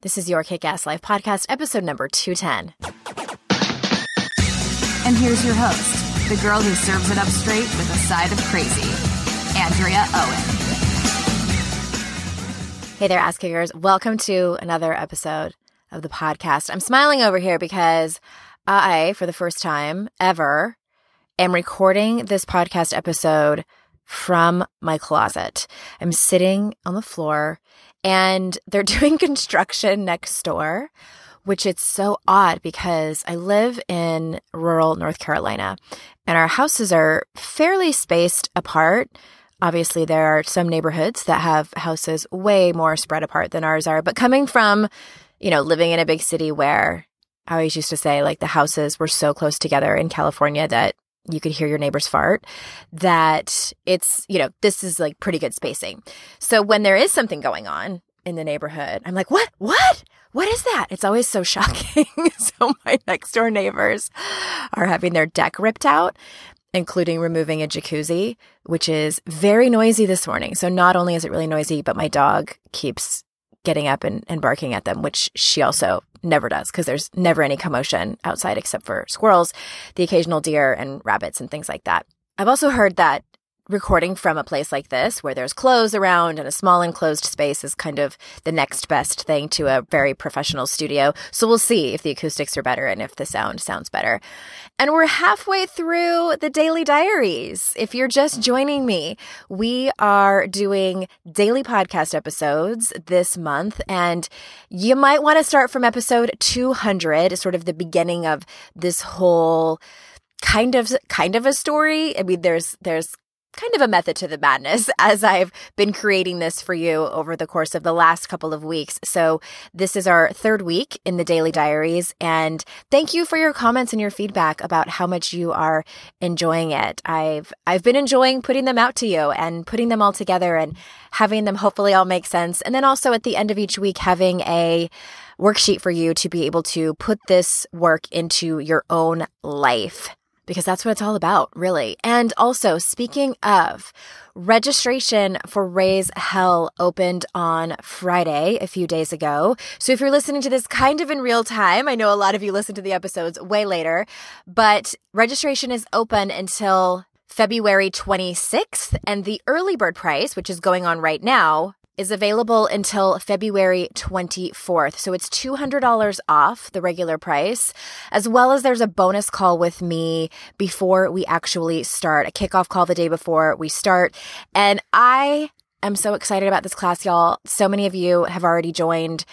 This is your Kick Ass Life podcast, episode number 210. And here's your host, the girl who serves it up straight with a side of crazy, Andrea Owen. Hey there, ass kickers. Welcome to another episode of the podcast. I'm smiling over here because I, for the first time ever, am recording this podcast episode from my closet. I'm sitting on the floor and they're doing construction next door, which it's so odd because I live in rural North Carolina and our houses are fairly spaced apart. Obviously, there are some neighborhoods that have houses way more spread apart than ours are, but coming from, you know, living in a big city where I always used to say like the houses were so close together in California that you could hear your neighbor's fart that it's you know this is like pretty good spacing. So when there is something going on in the neighborhood i'm like what? What? What is that? It's always so shocking. So my next door neighbors are having their deck ripped out including removing a jacuzzi which is very noisy this morning. So not only is it really noisy but my dog keeps getting up and, and barking at them which she also never does because there's never any commotion outside except for squirrels, the occasional deer and rabbits and things like that. I've also heard that recording from a place like this where there's clothes around and a small enclosed space is kind of the next best thing to a very professional studio. So we'll see if the acoustics are better and if the sound sounds better. And we're halfway through the daily diaries. If you're just joining me, we are doing daily podcast episodes this month and you might want to start from episode 200, sort of the beginning of this whole kind of kind of a story. I mean, there's there's kind of a method to the madness as I've been creating this for you over the course of the last couple of weeks. So this is our third week in the daily diaries and thank you for your comments and your feedback about how much you are enjoying it. I've I've been enjoying putting them out to you and putting them all together and having them hopefully all make sense. And then also at the end of each week having a worksheet for you to be able to put this work into your own life because that's what it's all about, really. And also, speaking of, registration for Raise Hell opened on Friday a few days ago. So if you're listening to this kind of in real time, I know a lot of you listen to the episodes way later, but registration is open until February 26th, and the early bird price, which is going on right now, is available until February 24th. So it's $200 off the regular price, as well as there's a bonus call with me before we actually start, a kickoff call the day before we start. And I am so excited about this class, y'all. So many of you have already joined.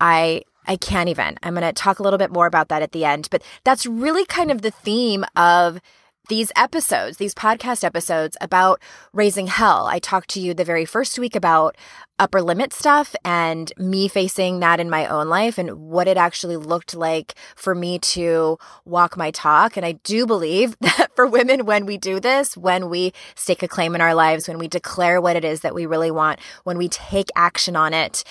I I can't even. I'm going to talk a little bit more about that at the end, but that's really kind of the theme of these episodes, these podcast episodes about raising hell. I talked to you the very first week about upper limit stuff and me facing that in my own life and what it actually looked like for me to walk my talk. And I do believe that for women, when we do this, when we stake a claim in our lives, when we declare what it is that we really want, when we take action on it,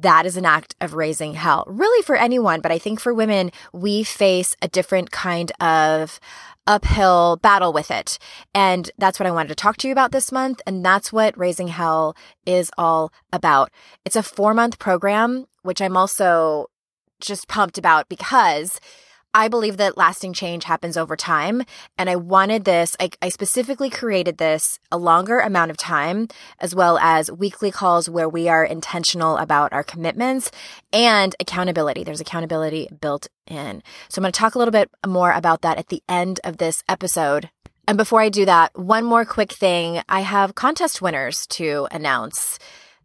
that is an act of raising hell. Really for anyone, but I think for women, we face a different kind of uphill battle with it. And that's what I wanted to talk to you about this month. And that's what Raising Hell is all about. It's a four month program, which I'm also just pumped about because I believe that lasting change happens over time. And I wanted this, I, I, specifically created this a longer amount of time, as well as weekly calls where we are intentional about our commitments and accountability. There's accountability built in. So I'm going to talk a little bit more about that at the end of this episode. And before I do that, one more quick thing. I have contest winners to announce.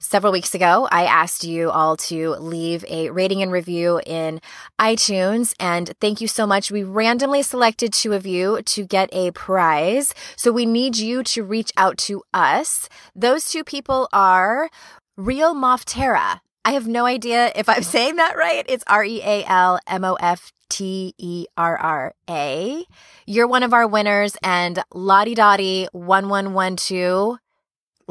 Several weeks ago, I asked you all to leave a rating and review in iTunes. And thank you so much. We randomly selected two of you to get a prize. So we need you to reach out to us. Those two people are Real Moftera. I have no idea if I'm saying that right. It's R E A L M O F T E R R A. You're one of our winners, and Lottie Dottie 1112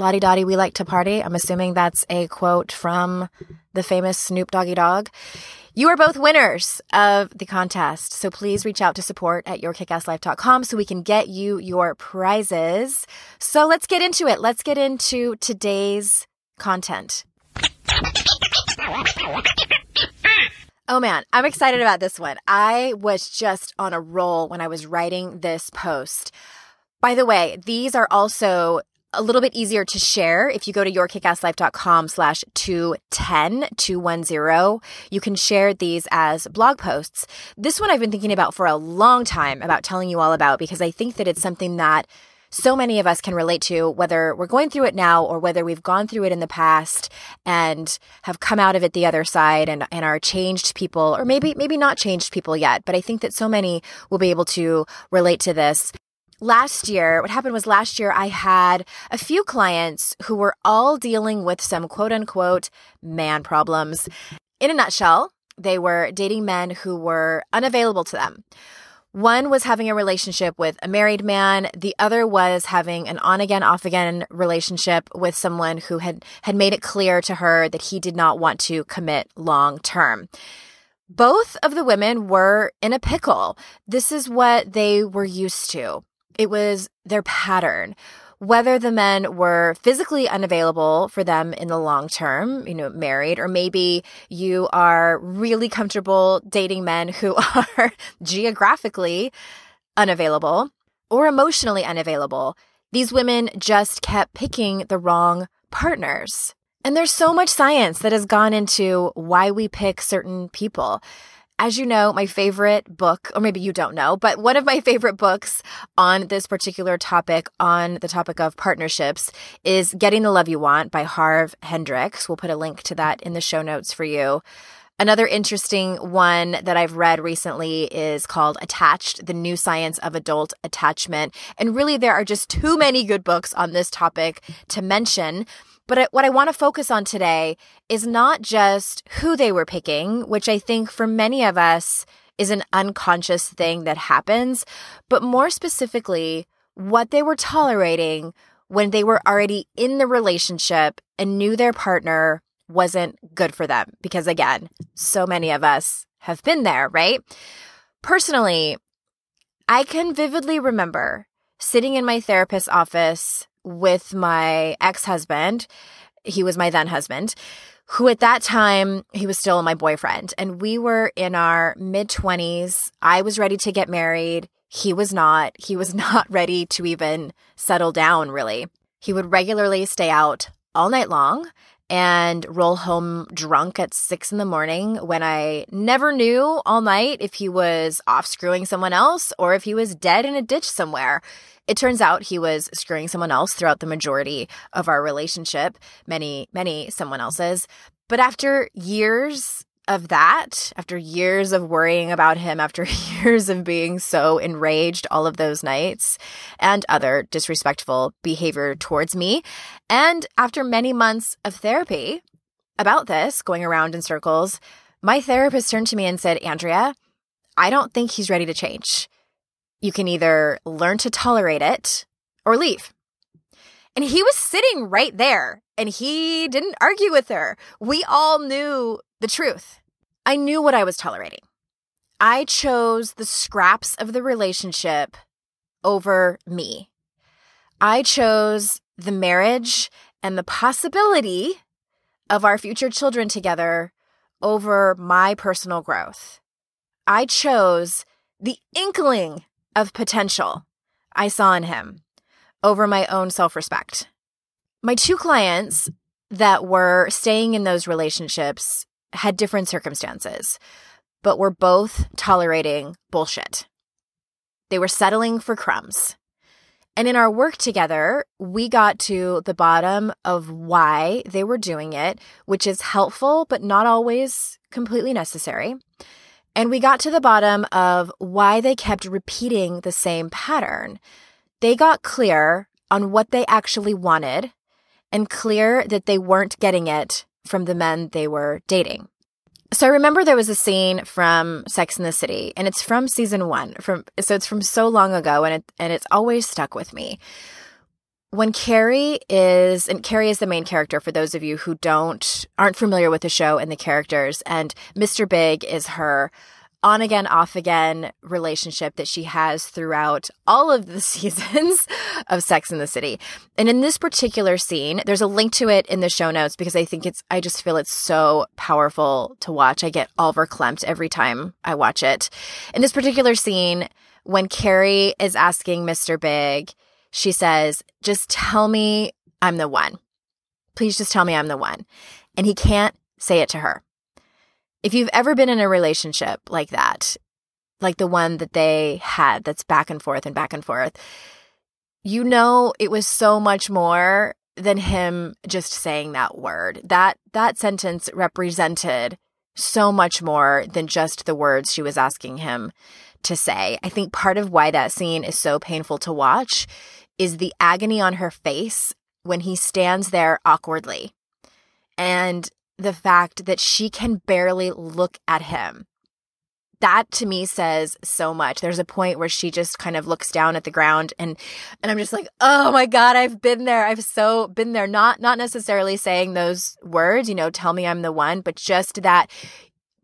Lottie Dottie, we like to party. I'm assuming that's a quote from the famous Snoop Doggy Dogg. You are both winners of the contest. So please reach out to support at yourkickasslife.com so we can get you your prizes. So let's get into it. Let's get into today's content. Oh man, I'm excited about this one. I was just on a roll when I was writing this post. By the way, these are also a little bit easier to share if you go to yourkickasslife.com slash 210 210 you can share these as blog posts this one i've been thinking about for a long time about telling you all about because i think that it's something that so many of us can relate to, whether we're going through it now or whether we've gone through it in the past and have come out of it the other side and, and are changed people, or maybe, maybe not changed people yet. But I think that so many will be able to relate to this last year, what happened was last year I had a few clients who were all dealing with some quote unquote man problems. In a nutshell, they were dating men who were unavailable to them. One was having a relationship with a married man. The other was having an on again, off again relationship with someone who had, had made it clear to her that he did not want to commit long term. Both of the women were in a pickle. This is what they were used to. It was their pattern whether the men were physically unavailable for them in the long term, you know, married, or maybe you are really comfortable dating men who are geographically unavailable or emotionally unavailable. These women just kept picking the wrong partners. And there's so much science that has gone into why we pick certain people as you know, my favorite book, or maybe you don't know, but one of my favorite books on this particular topic, on the topic of partnerships, is Getting the Love You Want by Harv Hendrix. We'll put a link to that in the show notes for you. Another interesting one that I've read recently is called Attached, The New Science of Adult Attachment. And really, there are just too many good books on this topic to mention. But what I want to focus on today is not just who they were picking, which I think for many of us is an unconscious thing that happens, but more specifically, what they were tolerating when they were already in the relationship and knew their partner wasn't good for them. Because again, so many of us have been there, right? Personally, I can vividly remember sitting in my therapist's office with my ex husband. He was my then husband, who at that time, he was still my boyfriend. And we were in our mid 20s. I was ready to get married. He was not. He was not ready to even settle down, really. He would regularly stay out all night long and roll home drunk at six in the morning when I never knew all night if he was off screwing someone else or if he was dead in a ditch somewhere. It turns out he was screwing someone else throughout the majority of our relationship, many, many someone else's. But after years of that, after years of worrying about him, after years of being so enraged all of those nights and other disrespectful behavior towards me, and after many months of therapy about this, going around in circles, my therapist turned to me and said, Andrea, I don't think he's ready to change. You can either learn to tolerate it or leave. And he was sitting right there and he didn't argue with her. We all knew the truth. I knew what I was tolerating. I chose the scraps of the relationship over me. I chose the marriage and the possibility of our future children together over my personal growth. I chose the inkling of potential I saw in him over my own self respect. My two clients that were staying in those relationships had different circumstances, but were both tolerating bullshit. They were settling for crumbs. And in our work together, we got to the bottom of why they were doing it, which is helpful, but not always completely necessary. And we got to the bottom of why they kept repeating the same pattern. They got clear on what they actually wanted and clear that they weren't getting it from the men they were dating. So I remember there was a scene from Sex in the City and it's from season 1 from so it's from so long ago and it and it's always stuck with me. When Carrie is and Carrie is the main character for those of you who don't aren't familiar with the show and the characters and Mr. Big is her on again, off again relationship that she has throughout all of the seasons of Sex in the City. And in this particular scene, there's a link to it in the show notes because I think it's, I just feel it's so powerful to watch. I get all verklempt every time I watch it. In this particular scene, when Carrie is asking Mr. Big, she says, just tell me I'm the one. Please just tell me I'm the one. And he can't say it to her. If you've ever been in a relationship like that, like the one that they had that's back and forth and back and forth, you know it was so much more than him just saying that word. That that sentence represented so much more than just the words she was asking him to say. I think part of why that scene is so painful to watch is the agony on her face when he stands there awkwardly. And the fact that she can barely look at him. That to me says so much. There's a point where she just kind of looks down at the ground and and I'm just like, "Oh my god, I've been there. I've so been there." Not not necessarily saying those words, you know, tell me I'm the one, but just that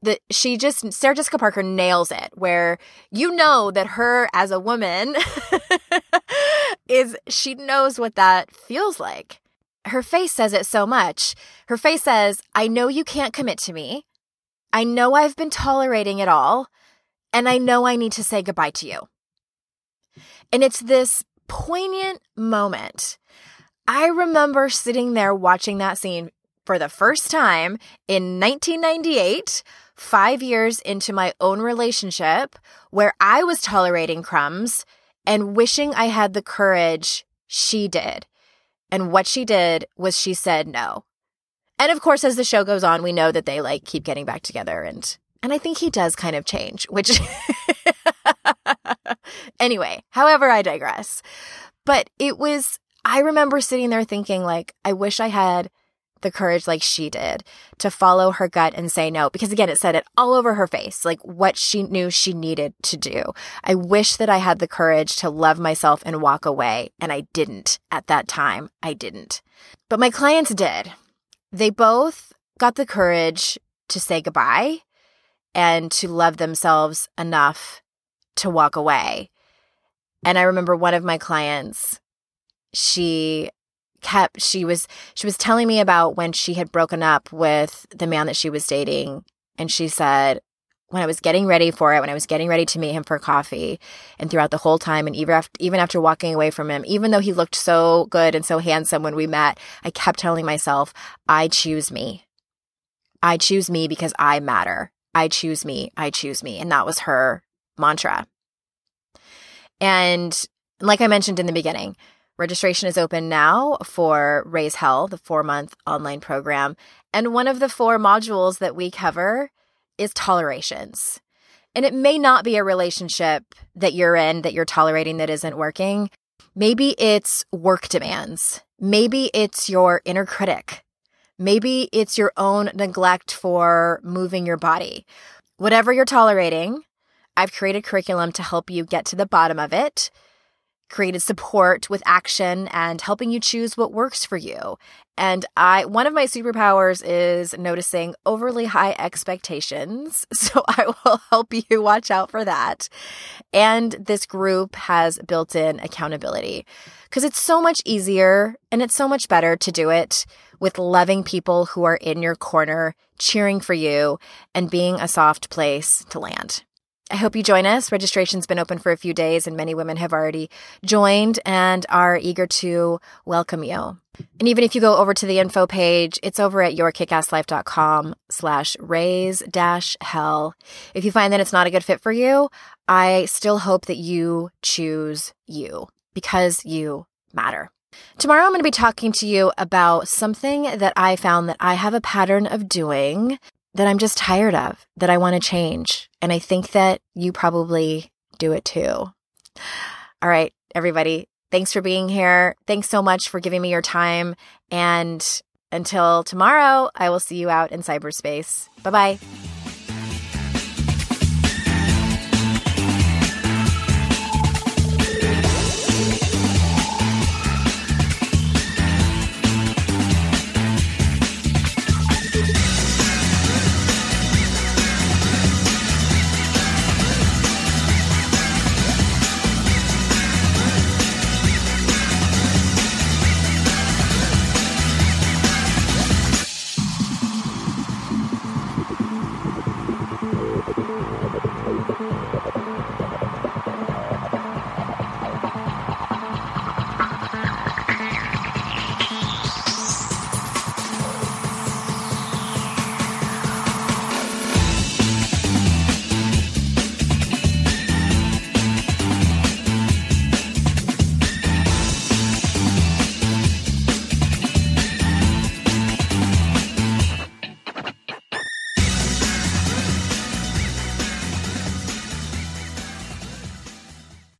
that she just Sarah Jessica Parker nails it where you know that her as a woman is she knows what that feels like her face says it so much. Her face says, I know you can't commit to me. I know I've been tolerating it all. And I know I need to say goodbye to you. And it's this poignant moment. I remember sitting there watching that scene for the first time in 1998, five years into my own relationship, where I was tolerating crumbs and wishing I had the courage she did and what she did was she said no. And of course, as the show goes on, we know that they like keep getting back together and and I think he does kind of change, which anyway, however, I digress. But it was, I remember sitting there thinking, like, I wish I had the courage like she did to follow her gut and say no. Because again, it said it all over her face, like what she knew she needed to do. I wish that I had the courage to love myself and walk away. And I didn't at that time. I didn't. But my clients did. They both got the courage to say goodbye and to love themselves enough to walk away. And I remember one of my clients, she kept she was she was telling me about when she had broken up with the man that she was dating and she said when I was getting ready for it, when I was getting ready to meet him for coffee, and throughout the whole time, and even after, even after walking away from him, even though he looked so good and so handsome when we met, I kept telling myself, I choose me. I choose me because I matter. I choose me. I choose me. And that was her mantra. And like I mentioned in the beginning, Registration is open now for Raise Hell, the four month online program. And one of the four modules that we cover is tolerations. And it may not be a relationship that you're in that you're tolerating that isn't working. Maybe it's work demands. Maybe it's your inner critic. Maybe it's your own neglect for moving your body. Whatever you're tolerating, I've created curriculum to help you get to the bottom of it created support with action and helping you choose what works for you. And I one of my superpowers is noticing overly high expectations. So I will help you watch out for that. And this group has built-in accountability because it's so much easier and it's so much better to do it with loving people who are in your corner, cheering for you and being a soft place to land. I hope you join us. Registration's been open for a few days and many women have already joined and are eager to welcome you. And even if you go over to the info page, it's over at yourkickasslife.com slash raise dash hell. If you find that it's not a good fit for you, I still hope that you choose you because you matter. Tomorrow I'm going to be talking to you about something that I found that I have a pattern of doing that I'm just tired of, that I want to change. And I think that you probably do it too. All right, everybody, thanks for being here. Thanks so much for giving me your time. And until tomorrow, I will see you out in cyberspace. Bye bye.